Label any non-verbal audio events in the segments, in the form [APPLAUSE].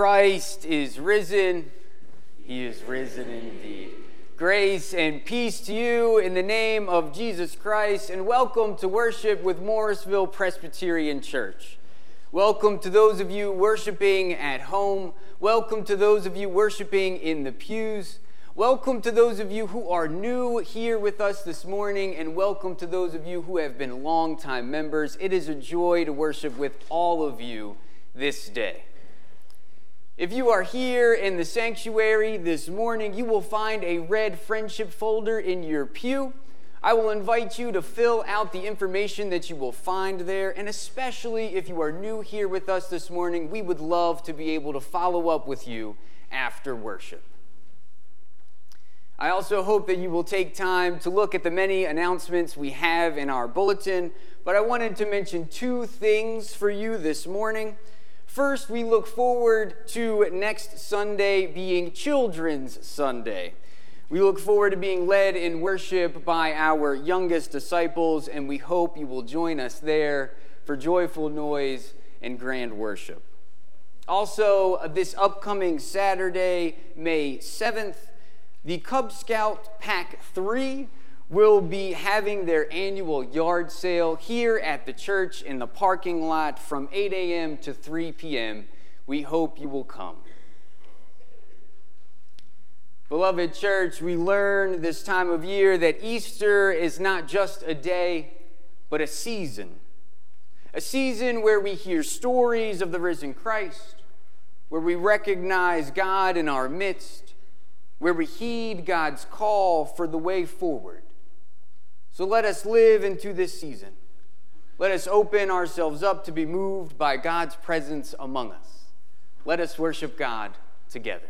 Christ is risen. He is risen indeed. Grace and peace to you in the name of Jesus Christ, and welcome to worship with Morrisville Presbyterian Church. Welcome to those of you worshiping at home. Welcome to those of you worshiping in the pews. Welcome to those of you who are new here with us this morning, and welcome to those of you who have been longtime members. It is a joy to worship with all of you this day. If you are here in the sanctuary this morning, you will find a red friendship folder in your pew. I will invite you to fill out the information that you will find there, and especially if you are new here with us this morning, we would love to be able to follow up with you after worship. I also hope that you will take time to look at the many announcements we have in our bulletin, but I wanted to mention two things for you this morning. First, we look forward to next Sunday being Children's Sunday. We look forward to being led in worship by our youngest disciples, and we hope you will join us there for joyful noise and grand worship. Also, this upcoming Saturday, May 7th, the Cub Scout Pack 3 will be having their annual yard sale here at the church in the parking lot from 8 a.m. to 3 p.m. We hope you will come. Beloved church, we learn this time of year that Easter is not just a day, but a season. A season where we hear stories of the risen Christ, where we recognize God in our midst, where we heed God's call for the way forward. So let us live into this season. Let us open ourselves up to be moved by God's presence among us. Let us worship God together.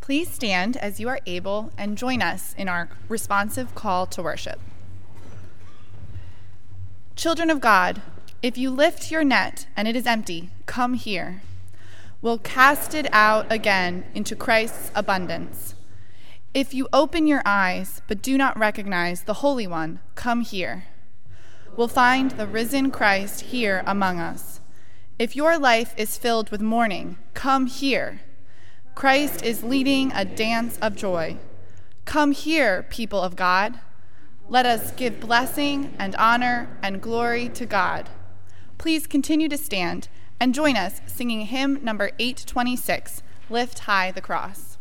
Please stand as you are able and join us in our responsive call to worship. Children of God, if you lift your net and it is empty, come here will cast it out again into Christ's abundance. If you open your eyes but do not recognize the Holy One, come here. We'll find the risen Christ here among us. If your life is filled with mourning, come here. Christ is leading a dance of joy. Come here, people of God. Let us give blessing and honor and glory to God. Please continue to stand and join us singing hymn number 826 Lift High the Cross.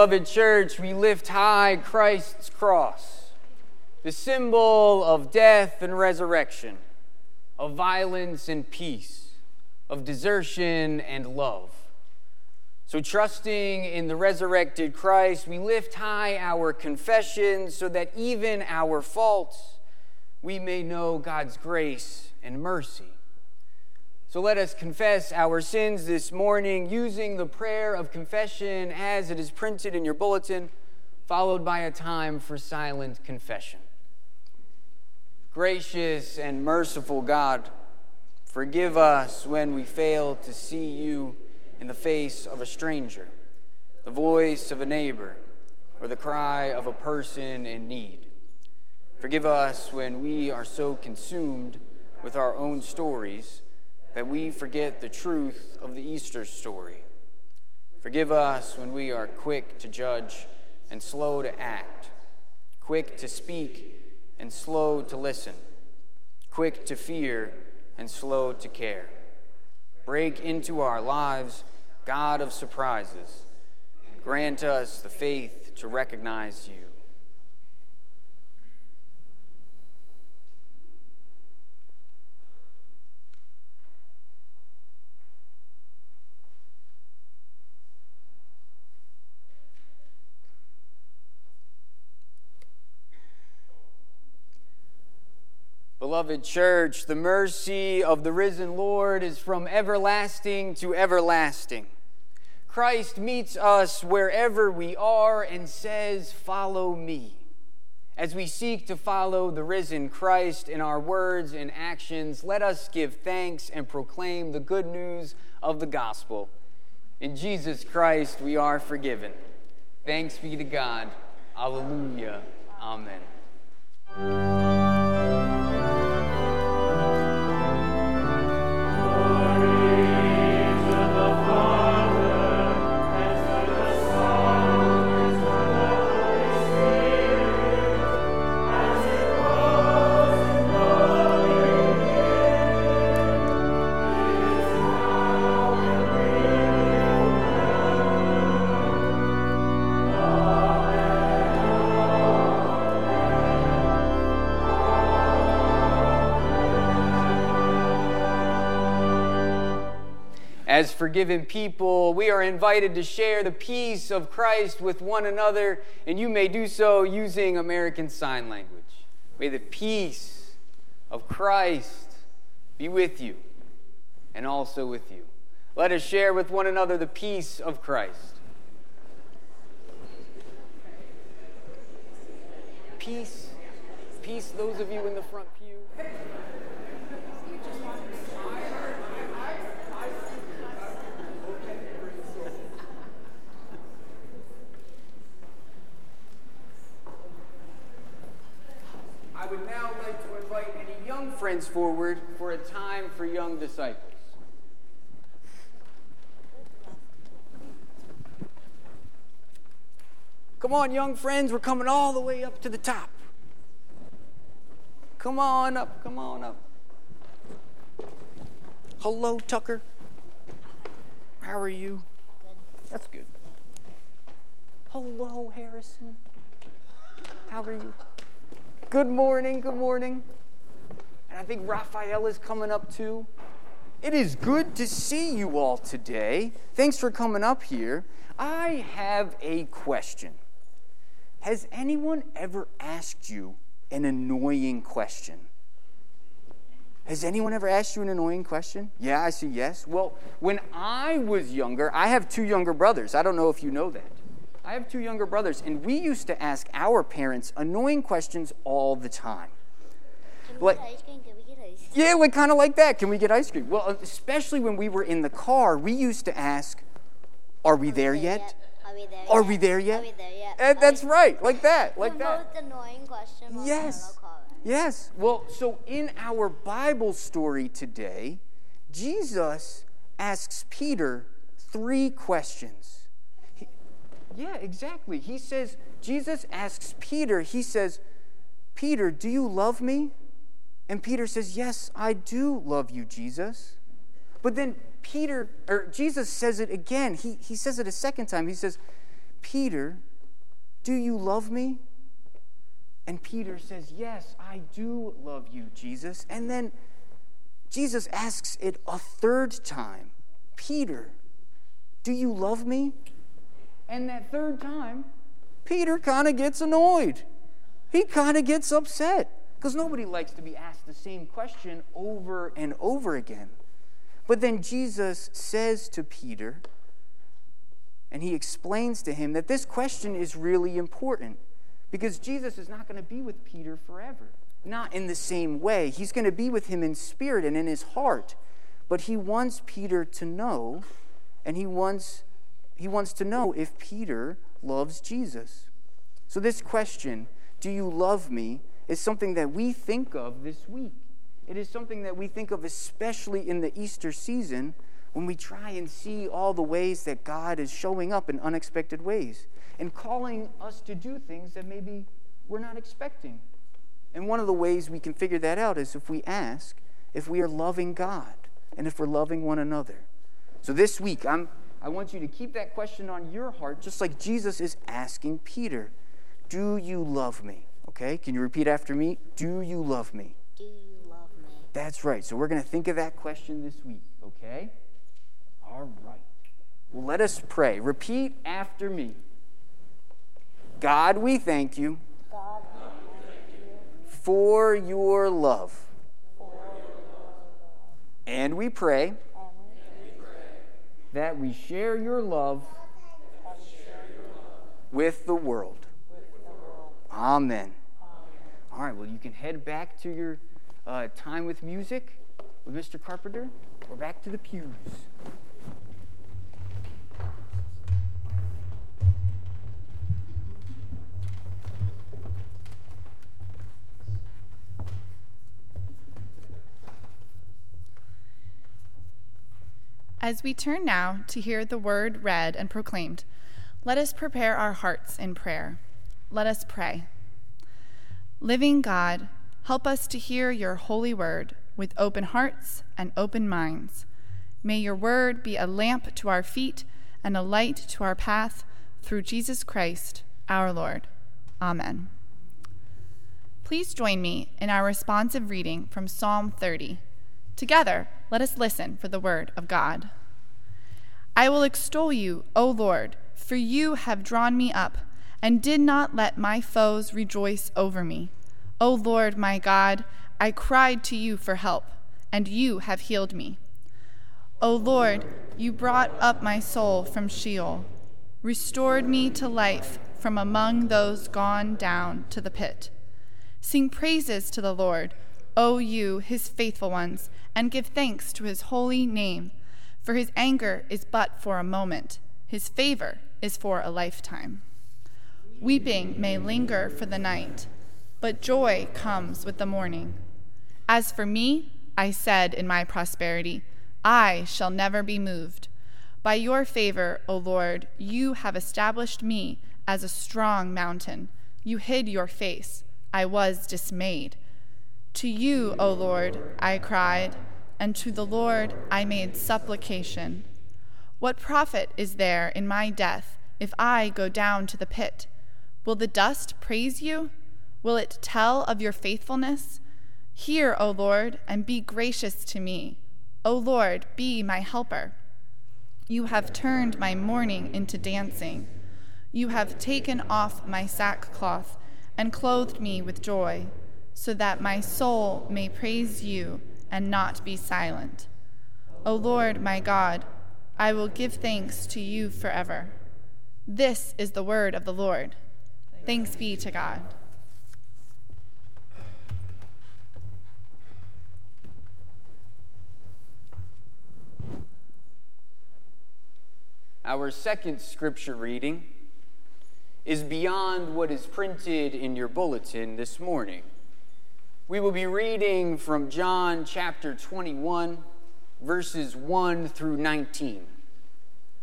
Beloved church, we lift high Christ's cross, the symbol of death and resurrection, of violence and peace, of desertion and love. So, trusting in the resurrected Christ, we lift high our confession so that even our faults, we may know God's grace and mercy. So let us confess our sins this morning using the prayer of confession as it is printed in your bulletin, followed by a time for silent confession. Gracious and merciful God, forgive us when we fail to see you in the face of a stranger, the voice of a neighbor, or the cry of a person in need. Forgive us when we are so consumed with our own stories that we forget the truth of the Easter story. Forgive us when we are quick to judge and slow to act, quick to speak and slow to listen, quick to fear and slow to care. Break into our lives, God of surprises. Grant us the faith to recognize you. Beloved church, the mercy of the risen Lord is from everlasting to everlasting. Christ meets us wherever we are and says, Follow me. As we seek to follow the risen Christ in our words and actions, let us give thanks and proclaim the good news of the gospel. In Jesus Christ we are forgiven. Thanks be to God. Alleluia. Amen. Forgiven people, we are invited to share the peace of Christ with one another, and you may do so using American Sign Language. May the peace of Christ be with you and also with you. Let us share with one another the peace of Christ. Peace, peace, those of you in the front pew. Friends forward for a time for young disciples. Come on, young friends, we're coming all the way up to the top. Come on up, come on up. Hello, Tucker. How are you? That's good. Hello, Harrison. How are you? Good morning, good morning. I think Raphael is coming up too. It is good to see you all today. Thanks for coming up here. I have a question. Has anyone ever asked you an annoying question? Has anyone ever asked you an annoying question? Yeah, I see yes. Well, when I was younger, I have two younger brothers. I don't know if you know that. I have two younger brothers, and we used to ask our parents annoying questions all the time like, yeah, like kind of like that. Can we get ice cream? Well, especially when we were in the car, we used to ask, "Are we there yet? Are we there? We yet?" Are we there yet? And that's right, like that, [LAUGHS] like the that. most annoying question. Yes. Yes. Well, so in our Bible story today, Jesus asks Peter three questions. He- yeah, exactly. He says, Jesus asks Peter, he says, Peter, do you love me? And Peter says, Yes, I do love you, Jesus. But then Peter, or Jesus says it again. He, he says it a second time. He says, Peter, do you love me? And Peter says, Yes, I do love you, Jesus. And then Jesus asks it a third time Peter, do you love me? And that third time, Peter kind of gets annoyed. He kind of gets upset because nobody likes to be asked the same question over and over again. But then Jesus says to Peter, and he explains to him that this question is really important because Jesus is not going to be with Peter forever. Not in the same way. He's going to be with him in spirit and in his heart. But he wants Peter to know, and he wants, he wants to know if Peter loves Jesus. So, this question, do you love me, is something that we think of this week. It is something that we think of especially in the Easter season when we try and see all the ways that God is showing up in unexpected ways and calling us to do things that maybe we're not expecting. And one of the ways we can figure that out is if we ask if we are loving God and if we're loving one another. So this week, I'm, I want you to keep that question on your heart, just like Jesus is asking Peter Do you love me? Okay, can you repeat after me? Do you love me? Do you love me? That's right. So we're going to think of that question this week, okay? All right. Well, let us pray. Repeat after me. God, we thank you God, we thank you for your love. for your love. And we pray And we that we share your love with the world. Amen. All right, well, you can head back to your uh, time with music with Mr. Carpenter or back to the pews. As we turn now to hear the word read and proclaimed, let us prepare our hearts in prayer. Let us pray. Living God, help us to hear your holy word with open hearts and open minds. May your word be a lamp to our feet and a light to our path through Jesus Christ, our Lord. Amen. Please join me in our responsive reading from Psalm 30. Together, let us listen for the word of God. I will extol you, O Lord, for you have drawn me up and did not let my foes rejoice over me. O Lord my God, I cried to you for help, and you have healed me. O Lord, you brought up my soul from Sheol, restored me to life from among those gone down to the pit. Sing praises to the Lord, O you, his faithful ones, and give thanks to his holy name. For his anger is but for a moment, his favor is for a lifetime. Weeping may linger for the night, but joy comes with the morning. As for me, I said in my prosperity, I shall never be moved. By your favor, O Lord, you have established me as a strong mountain. You hid your face. I was dismayed. To you, O Lord, I cried, and to the Lord I made supplication. What profit is there in my death if I go down to the pit? Will the dust praise you? Will it tell of your faithfulness? Hear, O Lord, and be gracious to me. O Lord, be my helper. You have turned my mourning into dancing. You have taken off my sackcloth and clothed me with joy, so that my soul may praise you and not be silent. O Lord, my God, I will give thanks to you forever. This is the word of the Lord. Thanks be to God. Our second scripture reading is beyond what is printed in your bulletin this morning. We will be reading from John chapter 21, verses 1 through 19.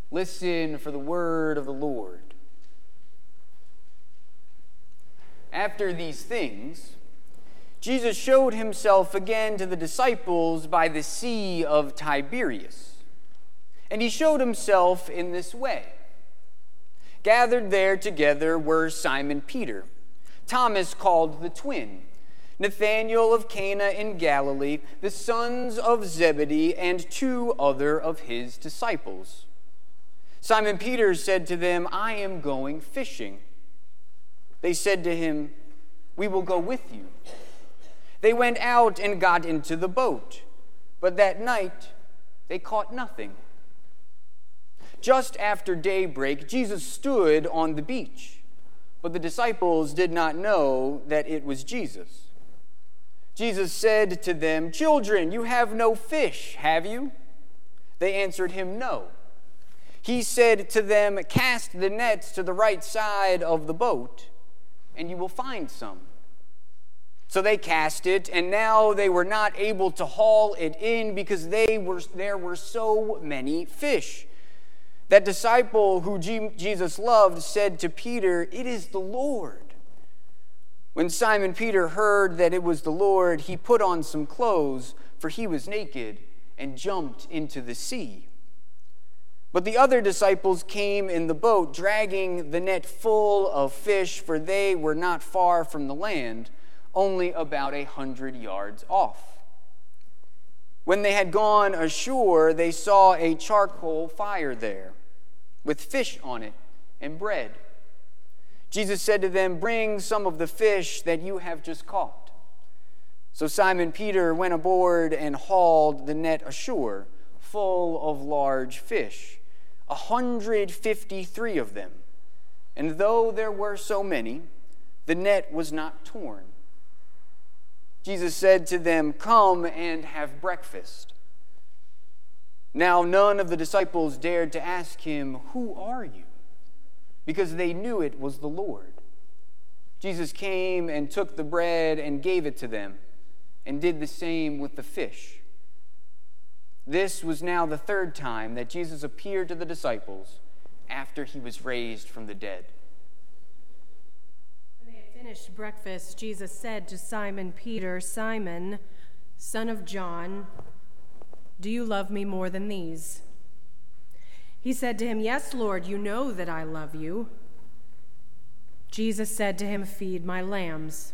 Listen for the word of the Lord. After these things, Jesus showed himself again to the disciples by the Sea of Tiberias. And he showed himself in this way. Gathered there together were Simon Peter, Thomas called the twin, Nathanael of Cana in Galilee, the sons of Zebedee, and two other of his disciples. Simon Peter said to them, I am going fishing. They said to him, We will go with you. They went out and got into the boat, but that night they caught nothing. Just after daybreak, Jesus stood on the beach, but the disciples did not know that it was Jesus. Jesus said to them, Children, you have no fish, have you? They answered him, No. He said to them, Cast the nets to the right side of the boat, and you will find some. So they cast it, and now they were not able to haul it in because they were, there were so many fish. That disciple who Jesus loved said to Peter, It is the Lord. When Simon Peter heard that it was the Lord, he put on some clothes, for he was naked, and jumped into the sea. But the other disciples came in the boat, dragging the net full of fish, for they were not far from the land, only about a hundred yards off. When they had gone ashore, they saw a charcoal fire there, with fish on it and bread. Jesus said to them, Bring some of the fish that you have just caught. So Simon Peter went aboard and hauled the net ashore, full of large fish, 153 of them. And though there were so many, the net was not torn. Jesus said to them, Come and have breakfast. Now, none of the disciples dared to ask him, Who are you? because they knew it was the Lord. Jesus came and took the bread and gave it to them, and did the same with the fish. This was now the third time that Jesus appeared to the disciples after he was raised from the dead. When they had finished breakfast, Jesus said to Simon Peter, Simon, son of John, do you love me more than these? He said to him, Yes, Lord, you know that I love you. Jesus said to him, Feed my lambs.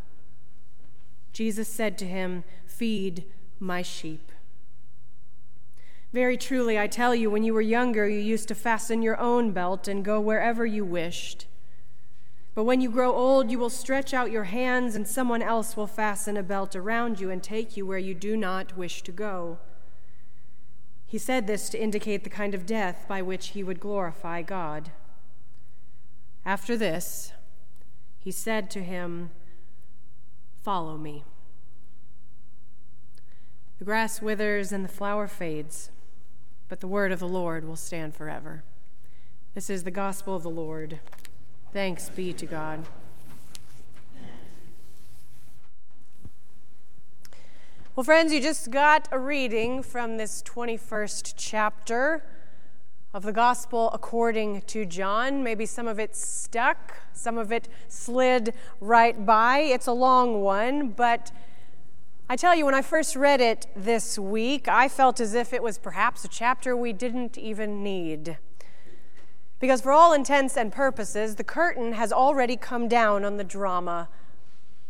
Jesus said to him, Feed my sheep. Very truly, I tell you, when you were younger, you used to fasten your own belt and go wherever you wished. But when you grow old, you will stretch out your hands, and someone else will fasten a belt around you and take you where you do not wish to go. He said this to indicate the kind of death by which he would glorify God. After this, he said to him, Follow me. The grass withers and the flower fades, but the word of the Lord will stand forever. This is the gospel of the Lord. Thanks be to God. Well, friends, you just got a reading from this 21st chapter of the Gospel according to John. Maybe some of it stuck, some of it slid right by. It's a long one, but I tell you, when I first read it this week, I felt as if it was perhaps a chapter we didn't even need. Because, for all intents and purposes, the curtain has already come down on the drama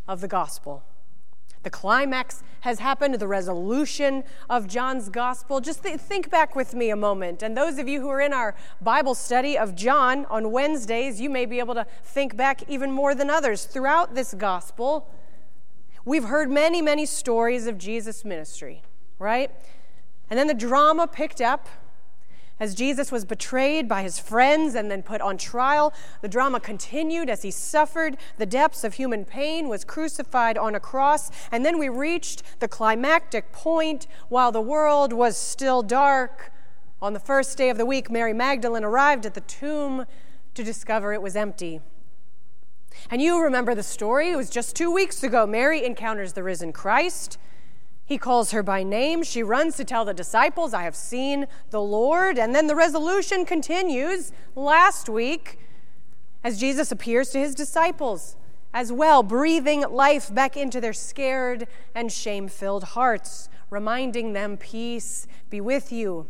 of the gospel. The climax has happened, the resolution of John's gospel. Just th- think back with me a moment. And those of you who are in our Bible study of John on Wednesdays, you may be able to think back even more than others. Throughout this gospel, we've heard many, many stories of Jesus' ministry, right? And then the drama picked up as Jesus was betrayed by his friends and then put on trial, the drama continued as he suffered the depths of human pain, was crucified on a cross, and then we reached the climactic point while the world was still dark On the first day of the week, Mary Magdalene arrived at the tomb to discover it was empty. And you remember the story. It was just two weeks ago. Mary encounters the risen Christ. He calls her by name. She runs to tell the disciples, I have seen the Lord. And then the resolution continues last week as Jesus appears to his disciples as well, breathing life back into their scared and shame filled hearts, reminding them, Peace be with you.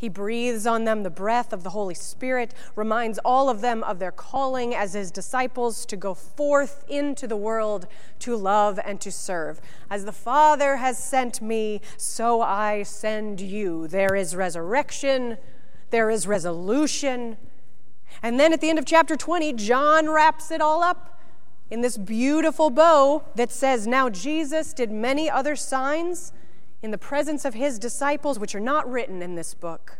He breathes on them the breath of the Holy Spirit, reminds all of them of their calling as his disciples to go forth into the world to love and to serve. As the Father has sent me, so I send you. There is resurrection, there is resolution. And then at the end of chapter 20, John wraps it all up in this beautiful bow that says, Now Jesus did many other signs in the presence of his disciples, which are not written in this book.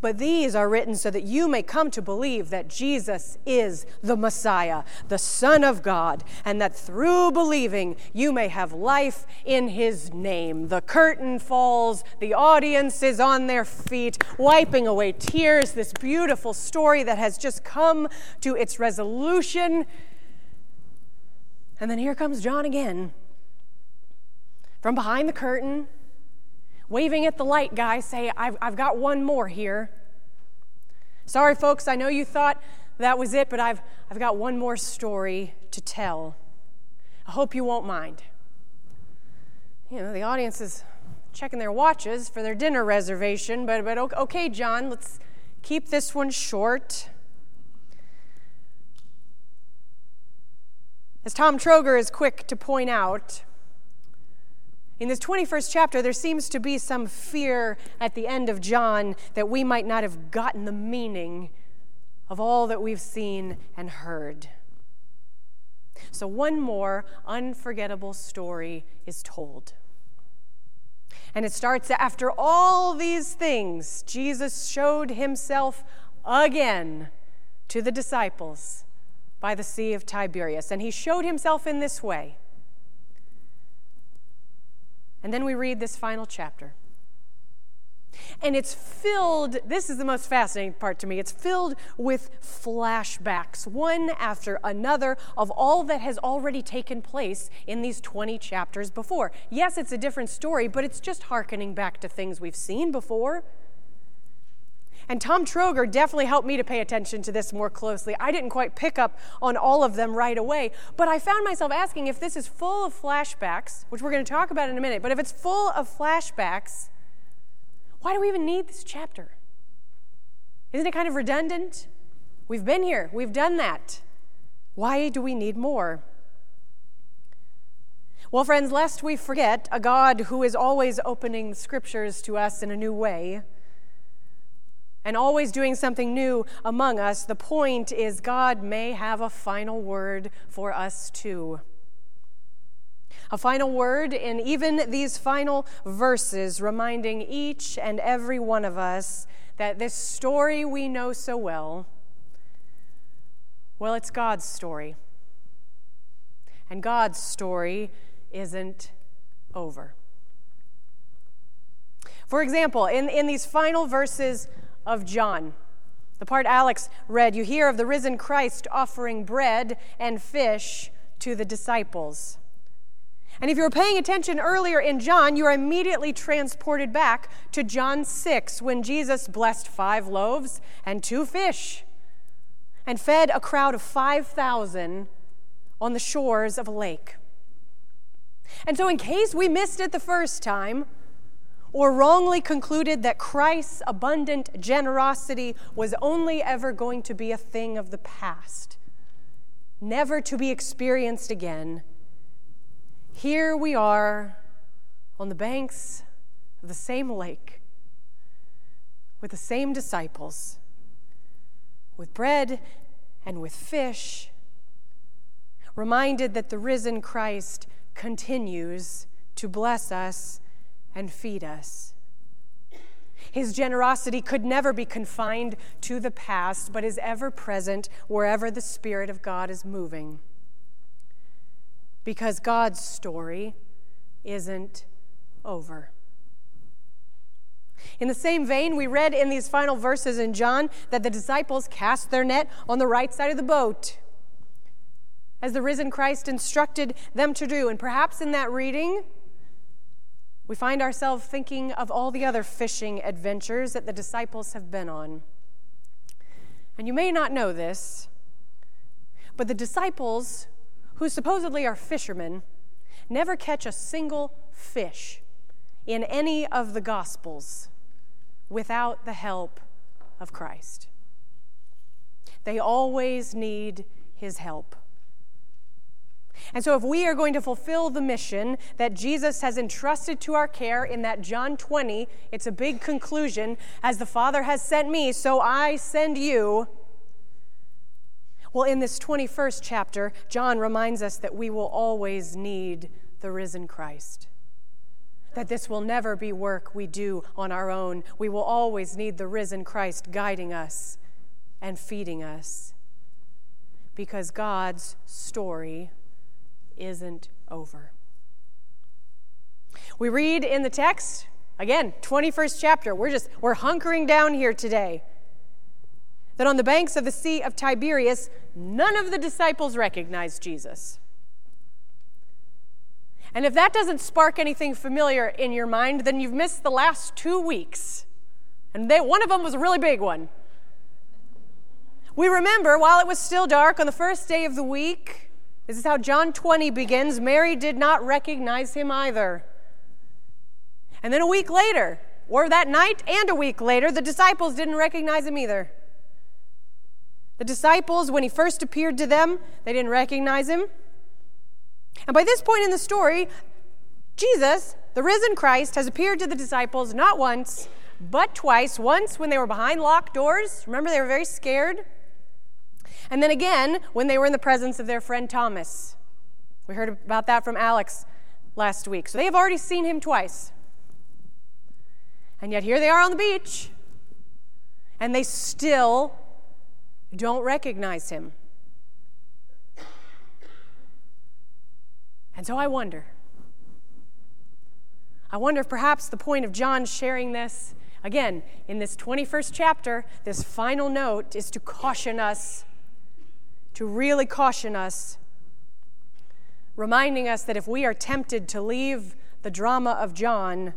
But these are written so that you may come to believe that Jesus is the Messiah, the Son of God, and that through believing you may have life in His name. The curtain falls, the audience is on their feet, wiping away tears. This beautiful story that has just come to its resolution. And then here comes John again from behind the curtain, waving at the light guy, say, I've, I've got one more here. Sorry, folks, I know you thought that was it, but I've, I've got one more story to tell. I hope you won't mind. You know, the audience is checking their watches for their dinner reservation, but, but okay, John, let's keep this one short. As Tom Troeger is quick to point out, in this 21st chapter, there seems to be some fear at the end of John that we might not have gotten the meaning of all that we've seen and heard. So, one more unforgettable story is told. And it starts after all these things, Jesus showed himself again to the disciples by the Sea of Tiberias. And he showed himself in this way. And then we read this final chapter. And it's filled, this is the most fascinating part to me, it's filled with flashbacks, one after another, of all that has already taken place in these 20 chapters before. Yes, it's a different story, but it's just hearkening back to things we've seen before. And Tom Troeger definitely helped me to pay attention to this more closely. I didn't quite pick up on all of them right away, but I found myself asking if this is full of flashbacks, which we're going to talk about in a minute, but if it's full of flashbacks, why do we even need this chapter? Isn't it kind of redundant? We've been here, we've done that. Why do we need more? Well, friends, lest we forget a God who is always opening scriptures to us in a new way and always doing something new among us, the point is God may have a final word for us too. A final word in even these final verses, reminding each and every one of us that this story we know so well, well, it's God's story. And God's story isn't over. For example, in, in these final verses of John. The part Alex read, you hear of the risen Christ offering bread and fish to the disciples. And if you were paying attention earlier in John, you are immediately transported back to John 6 when Jesus blessed five loaves and two fish and fed a crowd of 5,000 on the shores of a lake. And so, in case we missed it the first time, or wrongly concluded that Christ's abundant generosity was only ever going to be a thing of the past, never to be experienced again, here we are on the banks of the same lake with the same disciples, with bread and with fish, reminded that the risen Christ continues to bless us and feed us. His generosity could never be confined to the past, but is ever present wherever the Spirit of God is moving. Because God's story isn't over. In the same vein, we read in these final verses in John that the disciples cast their net on the right side of the boat, as the risen Christ instructed them to do. And perhaps in that reading, we find ourselves thinking of all the other fishing adventures that the disciples have been on. And you may not know this, but the disciples, who supposedly are fishermen, never catch a single fish in any of the Gospels without the help of Christ. They always need his help. And so, if we are going to fulfill the mission that Jesus has entrusted to our care in that John 20, it's a big conclusion. As the Father has sent me, so I send you. Well, in this 21st chapter, John reminds us that we will always need the risen Christ. That this will never be work we do on our own. We will always need the risen Christ guiding us and feeding us. Because God's story isn't over. We read in the text, again, 21st chapter. We're just, we're hunkering down here today. That on the banks of the Sea of Tiberias, none of the disciples recognized Jesus. And if that doesn't spark anything familiar in your mind, then you've missed the last two weeks. And they, one of them was a really big one. We remember while it was still dark on the first day of the week, this is how John 20 begins Mary did not recognize him either. And then a week later, or that night and a week later, the disciples didn't recognize him either. The disciples, when he first appeared to them, they didn't recognize him. And by this point in the story, Jesus, the risen Christ, has appeared to the disciples not once, but twice. Once when they were behind locked doors. Remember, they were very scared. And then again when they were in the presence of their friend Thomas. We heard about that from Alex last week. So they have already seen him twice. And yet here they are on the beach, and they still don't recognize him. And so I wonder. I wonder if perhaps the point of John sharing this, again, in this 21st chapter, this final note, is to caution us, to really caution us, reminding us that if we are tempted to leave the drama of John,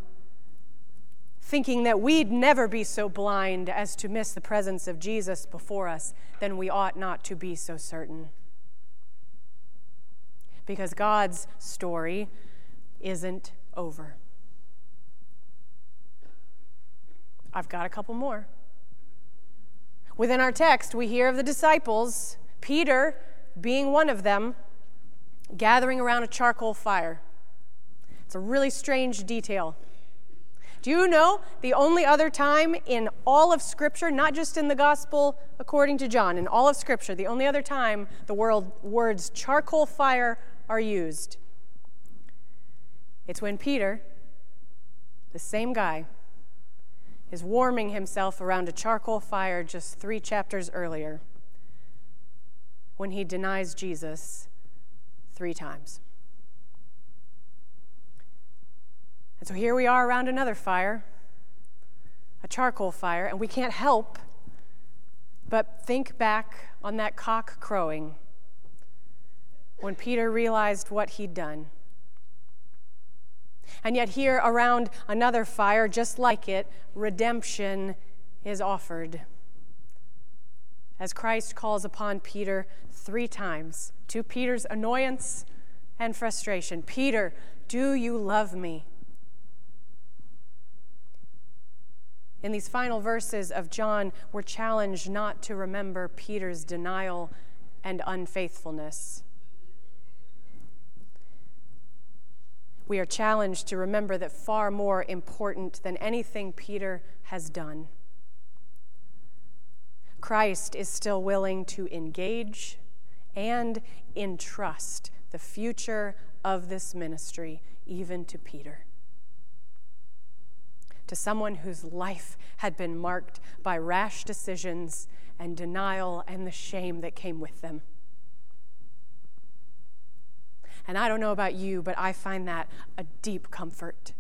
thinking that we'd never be so blind as to miss the presence of Jesus before us, then we ought not to be so certain because God's story isn't over. I've got a couple more. Within our text, we hear of the disciples, Peter being one of them, gathering around a charcoal fire. It's a really strange detail. Do you know the only other time in all of Scripture, not just in the Gospel according to John, in all of Scripture, the only other time the word, words charcoal fire are used. It's when Peter, the same guy, is warming himself around a charcoal fire just three chapters earlier when he denies Jesus three times. And so here we are around another fire, a charcoal fire, and we can't help but think back on that cock crowing when Peter realized what he'd done. And yet, here around another fire, just like it, redemption is offered. As Christ calls upon Peter three times, to Peter's annoyance and frustration Peter, do you love me? In these final verses of John, we're challenged not to remember Peter's denial and unfaithfulness. we are challenged to remember that far more important than anything Peter has done, Christ is still willing to engage and entrust the future of this ministry even to Peter. To someone whose life had been marked by rash decisions and denial and the shame that came with them. And I don't know about you, but I find that a deep comfort.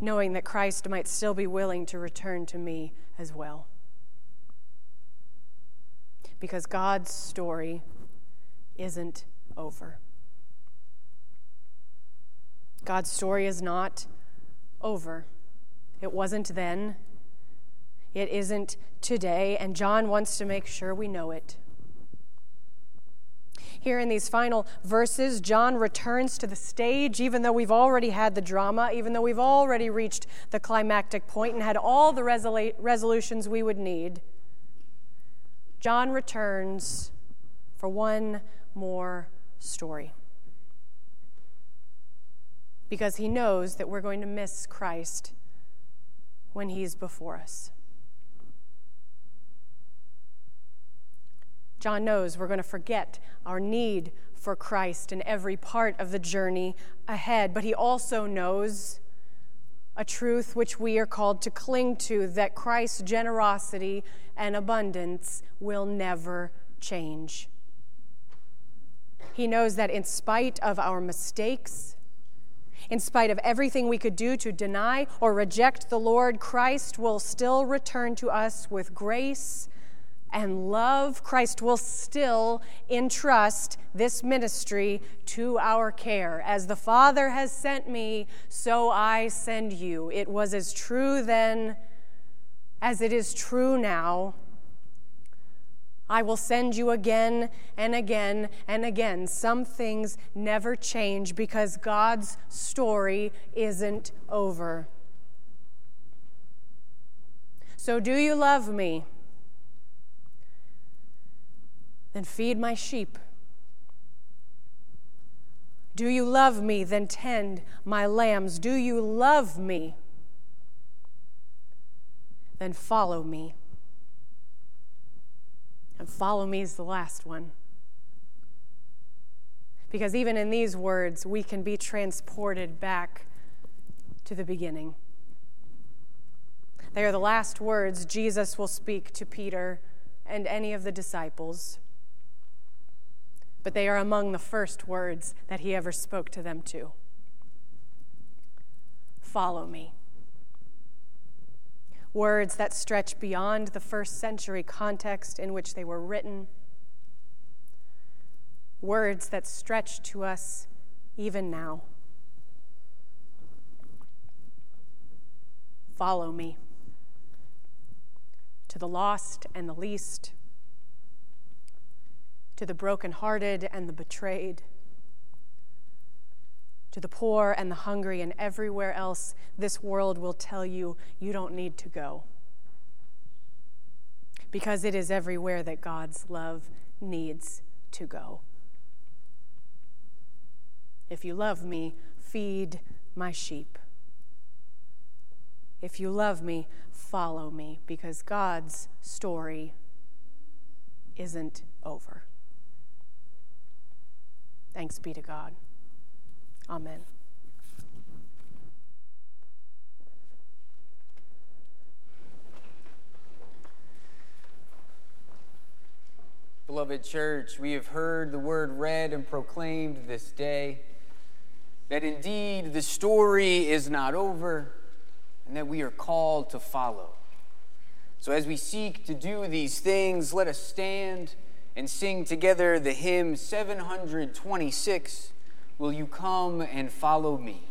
knowing that Christ might still be willing to return to me as well. Because God's story isn't over. God's story is not over. It wasn't then, it isn't today, and John wants to make sure we know it. Here in these final verses, John returns to the stage, even though we've already had the drama, even though we've already reached the climactic point and had all the resolu- resolutions we would need. John returns for one more story. Because he knows that we're going to miss Christ when he's before us. John knows we're going to forget our need for Christ in every part of the journey ahead, but he also knows a truth which we are called to cling to that Christ's generosity and abundance will never change. He knows that in spite of our mistakes, in spite of everything we could do to deny or reject the Lord, Christ will still return to us with grace and love. Christ will still entrust this ministry to our care. As the Father has sent me, so I send you. It was as true then as it is true now I will send you again and again and again. Some things never change because God's story isn't over. So, do you love me? Then feed my sheep. Do you love me? Then tend my lambs. Do you love me? Then follow me. And follow me is the last one. Because even in these words, we can be transported back to the beginning. They are the last words Jesus will speak to Peter and any of the disciples. But they are among the first words that he ever spoke to them to. Follow me words that stretch beyond the first century context in which they were written, words that stretch to us even now. Follow me to the lost and the least, to the brokenhearted and the betrayed to the poor and the hungry and everywhere else, this world will tell you you don't need to go. Because it is everywhere that God's love needs to go. If you love me, feed my sheep. If you love me, follow me, because God's story isn't over. Thanks be to God. Amen. Beloved church, we have heard the word read and proclaimed this day that indeed the story is not over and that we are called to follow. So, as we seek to do these things, let us stand and sing together the hymn 726 Will you come and follow me?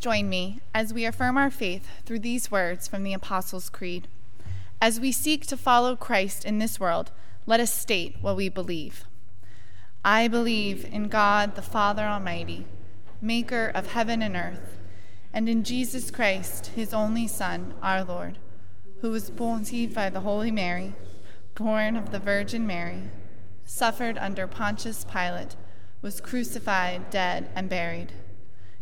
Join me as we affirm our faith through these words from the Apostles' Creed. As we seek to follow Christ in this world, let us state what we believe. I believe in God the Father Almighty, maker of heaven and earth, and in Jesus Christ, his only Son, our Lord, who was conceived by the Holy Mary, born of the Virgin Mary, suffered under Pontius Pilate, was crucified, dead, and buried.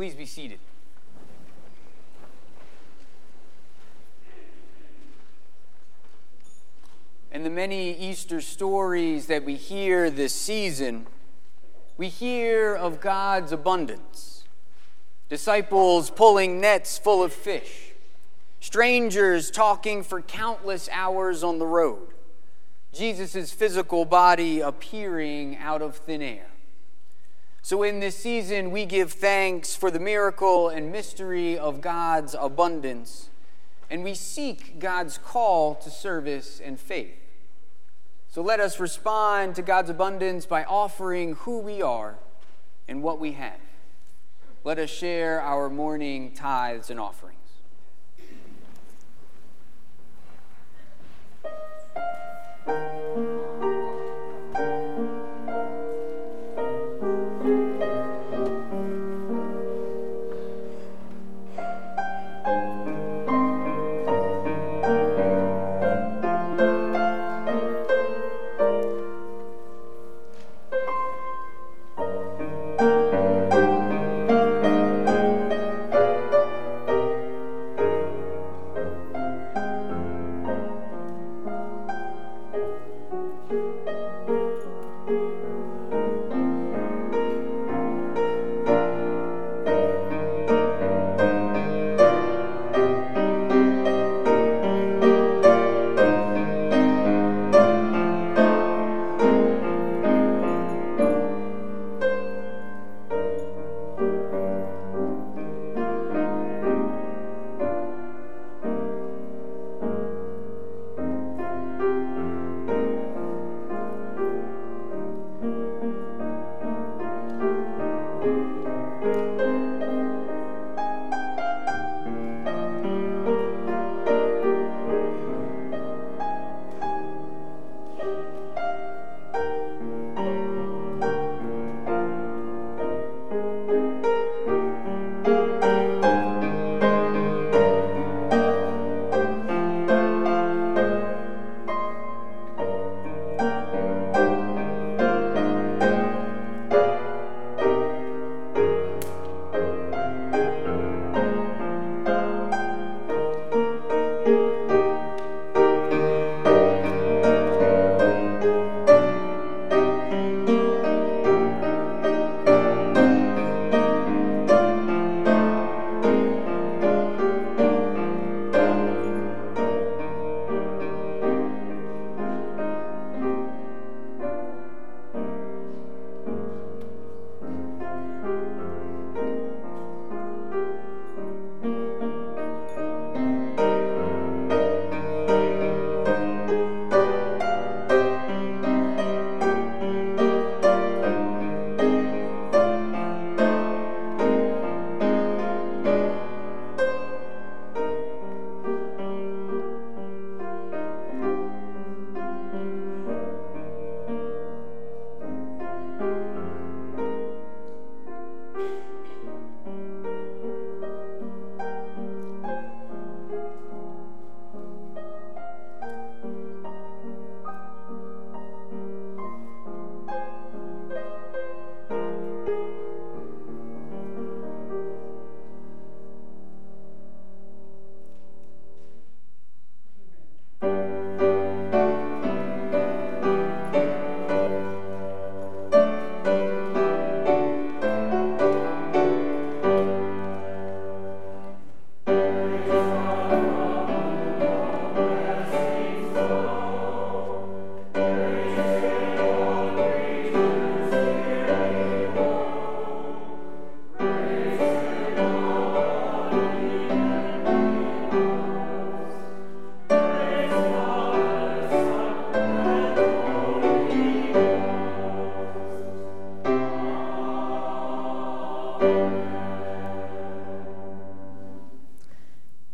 Please be seated. In the many Easter stories that we hear this season, we hear of God's abundance. Disciples pulling nets full of fish, strangers talking for countless hours on the road, Jesus' physical body appearing out of thin air. So, in this season, we give thanks for the miracle and mystery of God's abundance, and we seek God's call to service and faith. So, let us respond to God's abundance by offering who we are and what we have. Let us share our morning tithes and offerings.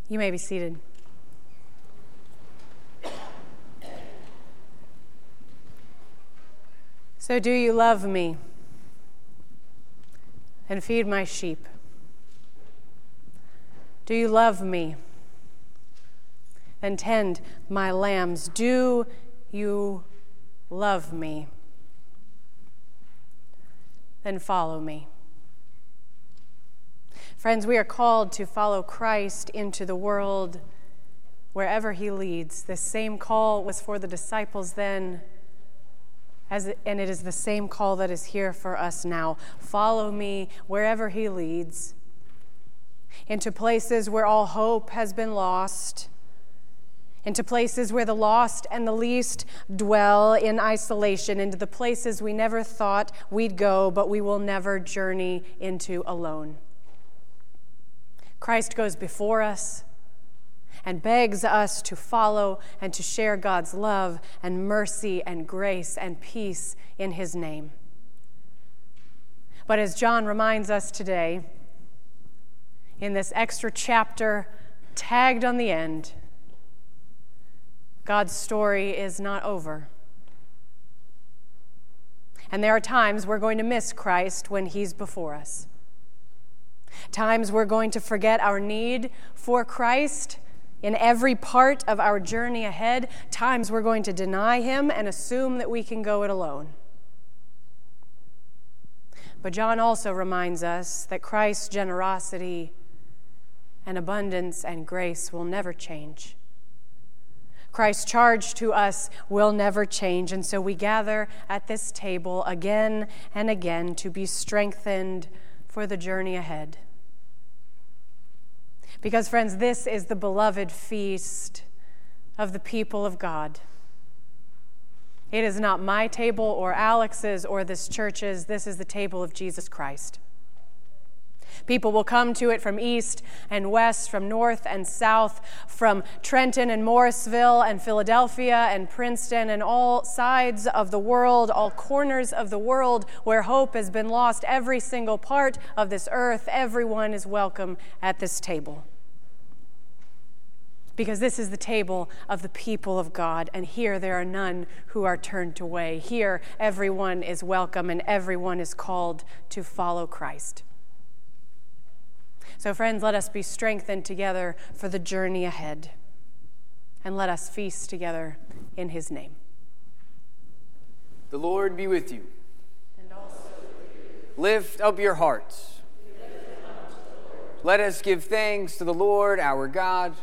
You may be seated. So, do you love me and feed my sheep? Do you love me and tend my lambs? Do you love me? Then follow me. Friends, we are called to follow Christ into the world wherever he leads. This same call was for the disciples then, as and it is the same call that is here for us now. Follow me wherever he leads, into places where all hope has been lost into places where the lost and the least dwell in isolation, into the places we never thought we'd go, but we will never journey into alone. Christ goes before us and begs us to follow and to share God's love and mercy and grace and peace in his name. But as John reminds us today, in this extra chapter tagged on the end, God's story is not over. And there are times we're going to miss Christ when he's before us. Times we're going to forget our need for Christ in every part of our journey ahead. Times we're going to deny him and assume that we can go it alone. But John also reminds us that Christ's generosity and abundance and grace will never change. Christ's charge to us will never change. And so we gather at this table again and again to be strengthened for the journey ahead. Because, friends, this is the beloved feast of the people of God. It is not my table or Alex's or this church's, this is the table of Jesus Christ. People will come to it from east and west, from north and south, from Trenton and Morrisville and Philadelphia and Princeton and all sides of the world, all corners of the world where hope has been lost. Every single part of this earth, everyone is welcome at this table. Because this is the table of the people of God, and here there are none who are turned away. Here everyone is welcome and everyone is called to follow Christ. So, friends, let us be strengthened together for the journey ahead. And let us feast together in his name. The Lord be with you. And also Lift up your hearts. Let us give thanks to the Lord our God.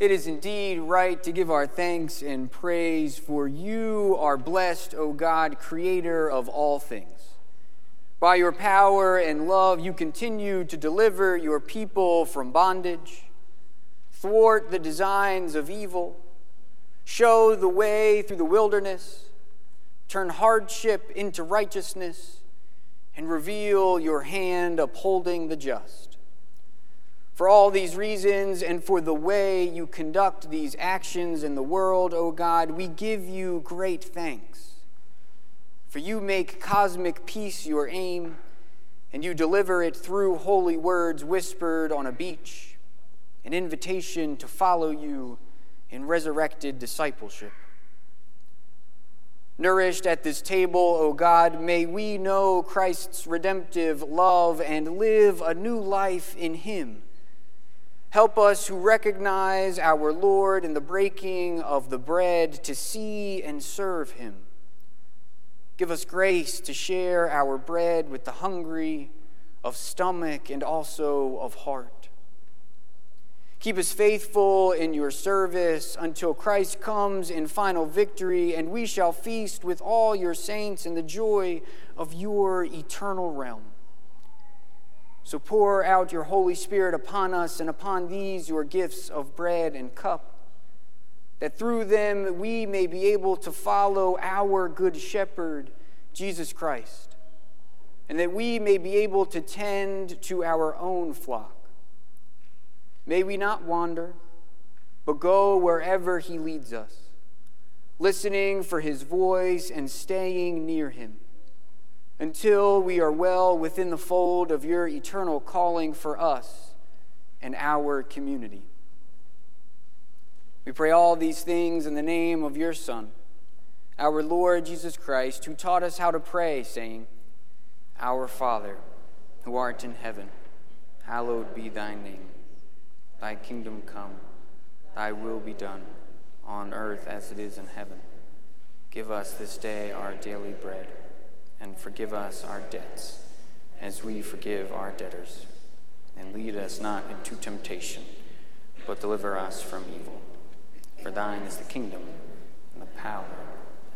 It is indeed right to give our thanks and praise, for you are blessed, O God, creator of all things. By your power and love, you continue to deliver your people from bondage, thwart the designs of evil, show the way through the wilderness, turn hardship into righteousness, and reveal your hand upholding the just. For all these reasons and for the way you conduct these actions in the world, O God, we give you great thanks. For you make cosmic peace your aim, and you deliver it through holy words whispered on a beach, an invitation to follow you in resurrected discipleship. Nourished at this table, O God, may we know Christ's redemptive love and live a new life in Him. Help us who recognize our Lord in the breaking of the bread to see and serve Him. Give us grace to share our bread with the hungry of stomach and also of heart. Keep us faithful in your service until Christ comes in final victory, and we shall feast with all your saints in the joy of your eternal realm. So pour out your Holy Spirit upon us and upon these your gifts of bread and cup that through them we may be able to follow our good shepherd, Jesus Christ, and that we may be able to tend to our own flock. May we not wander, but go wherever he leads us, listening for his voice and staying near him until we are well within the fold of your eternal calling for us and our community. We pray all these things in the name of your Son, our Lord Jesus Christ, who taught us how to pray, saying, Our Father, who art in heaven, hallowed be thy name. Thy kingdom come, thy will be done, on earth as it is in heaven. Give us this day our daily bread, and forgive us our debts, as we forgive our debtors. And lead us not into temptation, but deliver us from evil. For thine is the kingdom, and the power,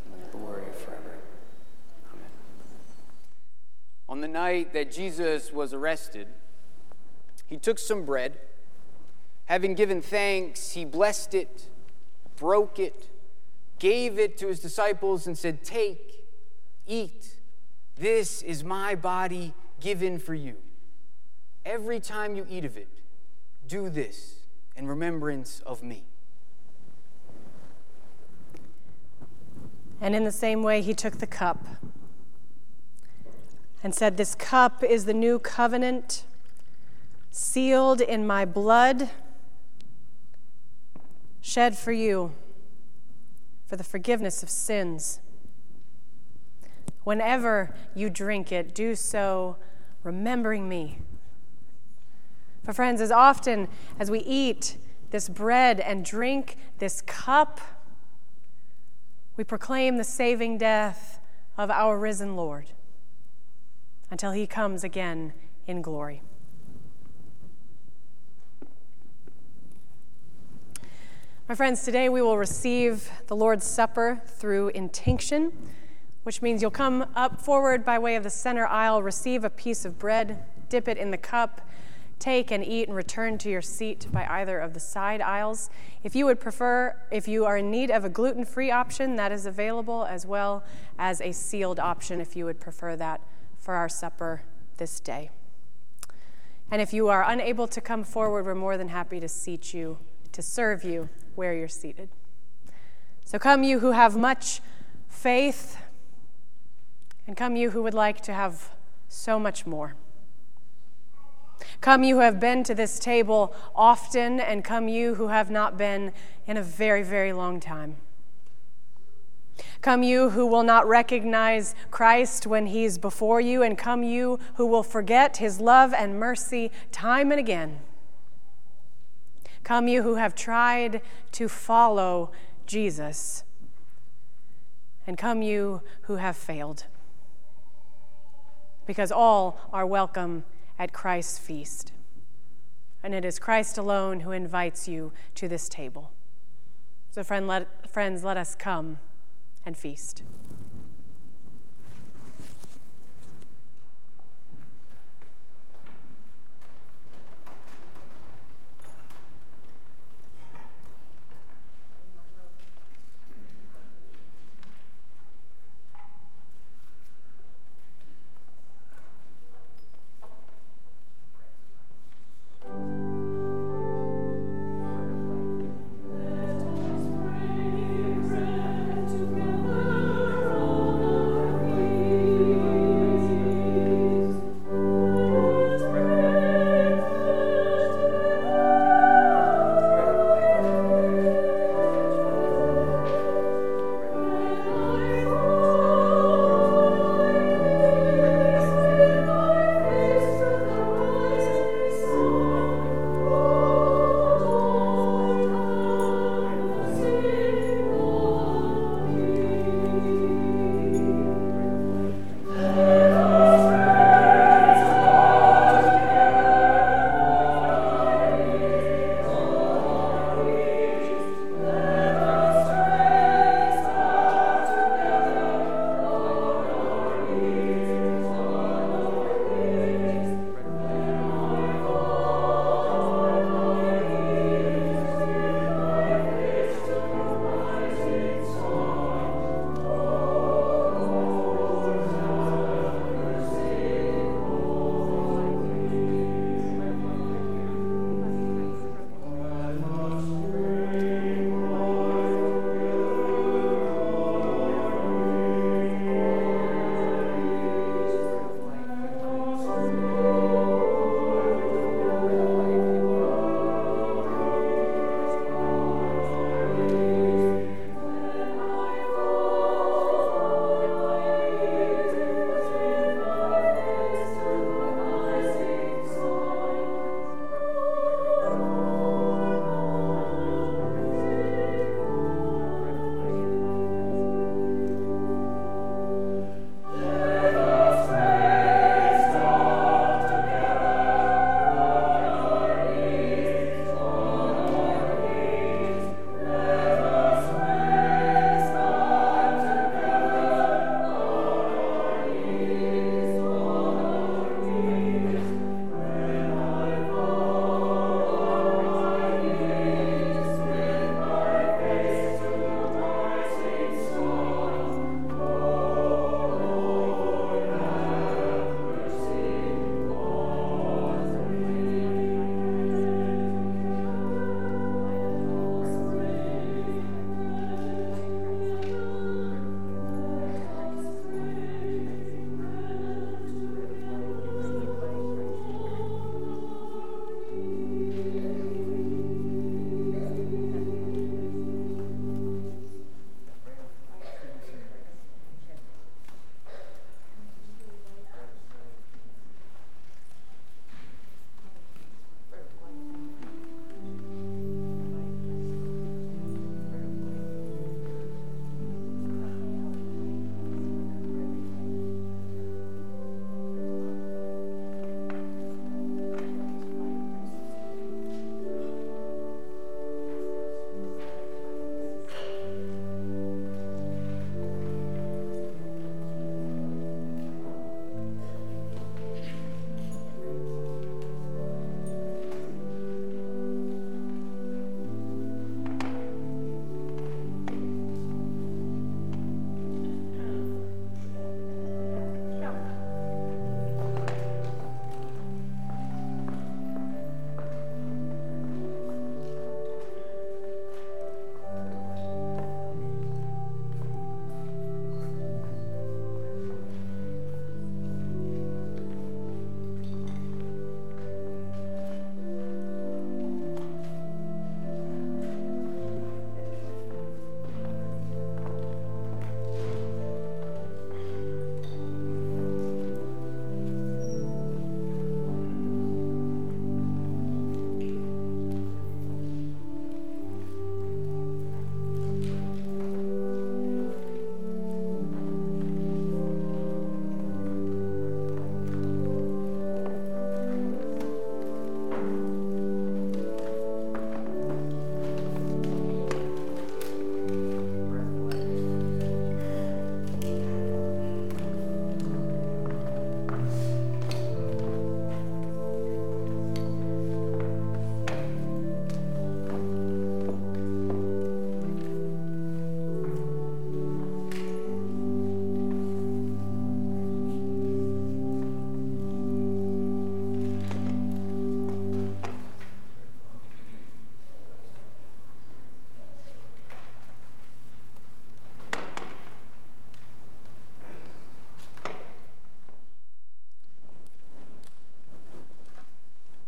and the glory forever. Amen. On the night that Jesus was arrested, he took some bread. Having given thanks, he blessed it, broke it, gave it to his disciples, and said, Take, eat. This is my body given for you. Every time you eat of it, do this in remembrance of me. And in the same way, he took the cup and said, This cup is the new covenant, sealed in my blood, shed for you for the forgiveness of sins. Whenever you drink it, do so remembering me. For, friends, as often as we eat this bread and drink this cup, we proclaim the saving death of our risen Lord until he comes again in glory. My friends, today we will receive the Lord's Supper through intinction, which means you'll come up forward by way of the center aisle, receive a piece of bread, dip it in the cup, take and eat and return to your seat by either of the side aisles. If you would prefer, if you are in need of a gluten free option, that is available, as well as a sealed option if you would prefer that for our supper this day. And if you are unable to come forward, we're more than happy to seat you, to serve you where you're seated. So come, you who have much faith, and come, you who would like to have so much more. Come, you who have been to this table often, and come, you who have not been in a very, very long time. Come, you who will not recognize Christ when he's before you, and come, you who will forget his love and mercy time and again. Come, you who have tried to follow Jesus, and come, you who have failed. Because all are welcome at Christ's feast. And it is Christ alone who invites you to this table. So, friend, let, friends, let us come and feast.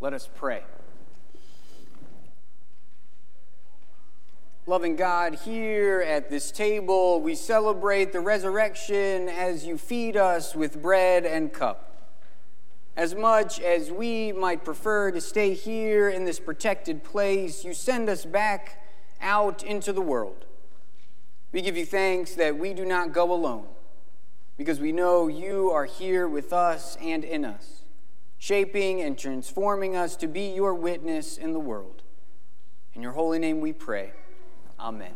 Let us pray. Loving God, here at this table, we celebrate the resurrection as you feed us with bread and cup. As much as we might prefer to stay here in this protected place, you send us back out into the world. We give you thanks that we do not go alone, because we know you are here with us and in us, shaping and transforming us to be your witness in the world. In your holy name we pray. Amen.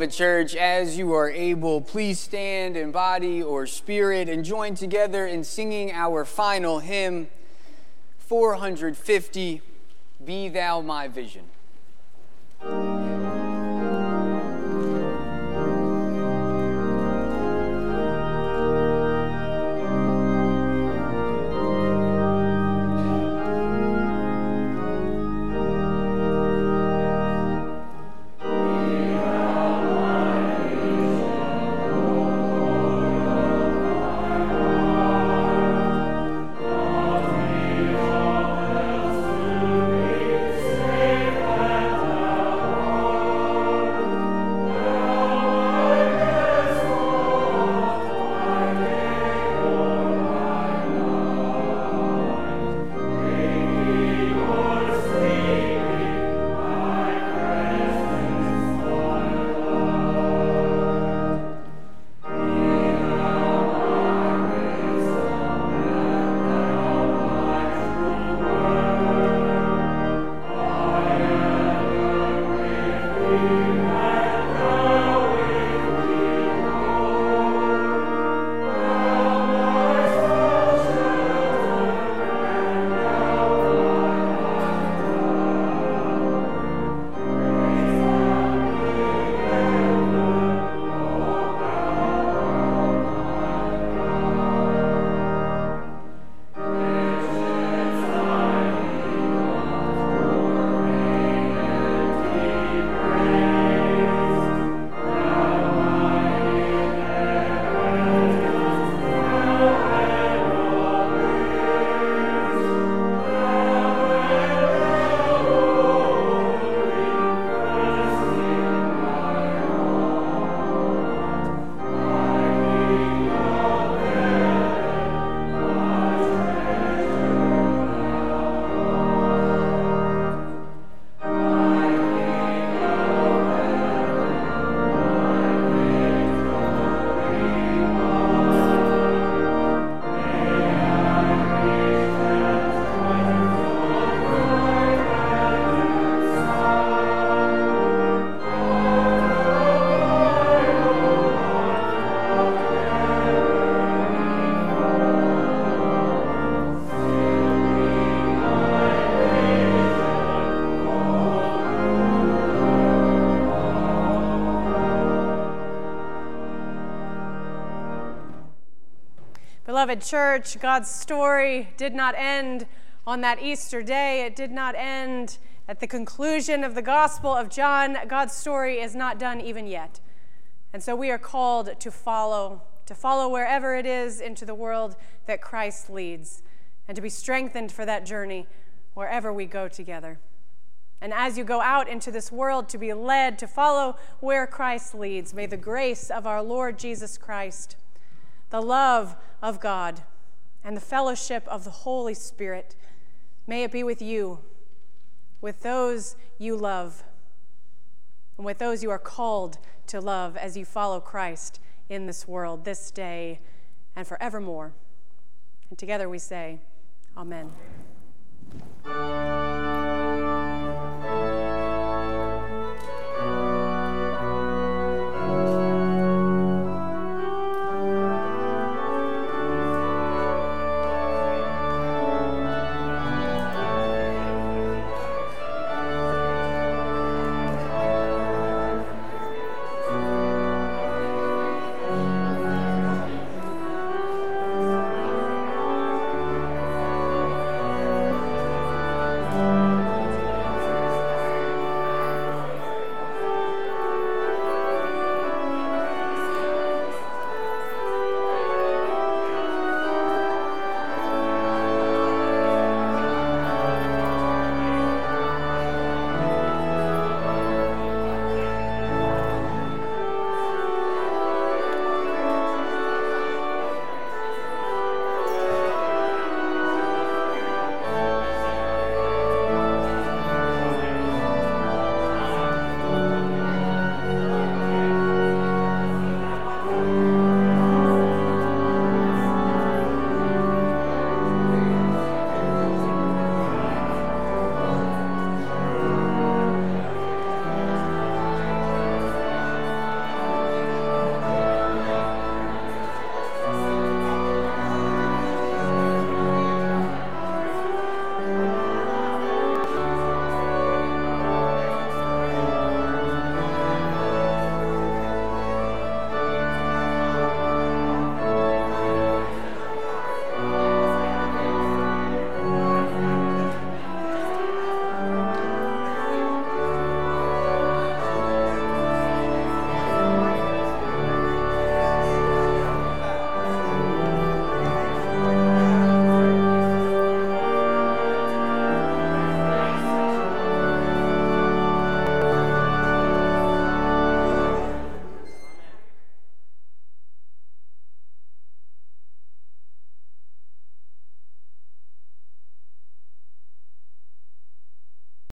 Beloved church, as you are able, please stand in body or spirit and join together in singing our final hymn, 450 Be Thou My Vision. Beloved church, God's story did not end on that Easter day. It did not end at the conclusion of the Gospel of John. God's story is not done even yet. And so we are called to follow, to follow wherever it is into the world that Christ leads, and to be strengthened for that journey wherever we go together. And as you go out into this world to be led to follow where Christ leads, may the grace of our Lord Jesus Christ, the love of God, and the fellowship of the Holy Spirit, may it be with you, with those you love, and with those you are called to love as you follow Christ in this world this day and forevermore. And together we say, Amen.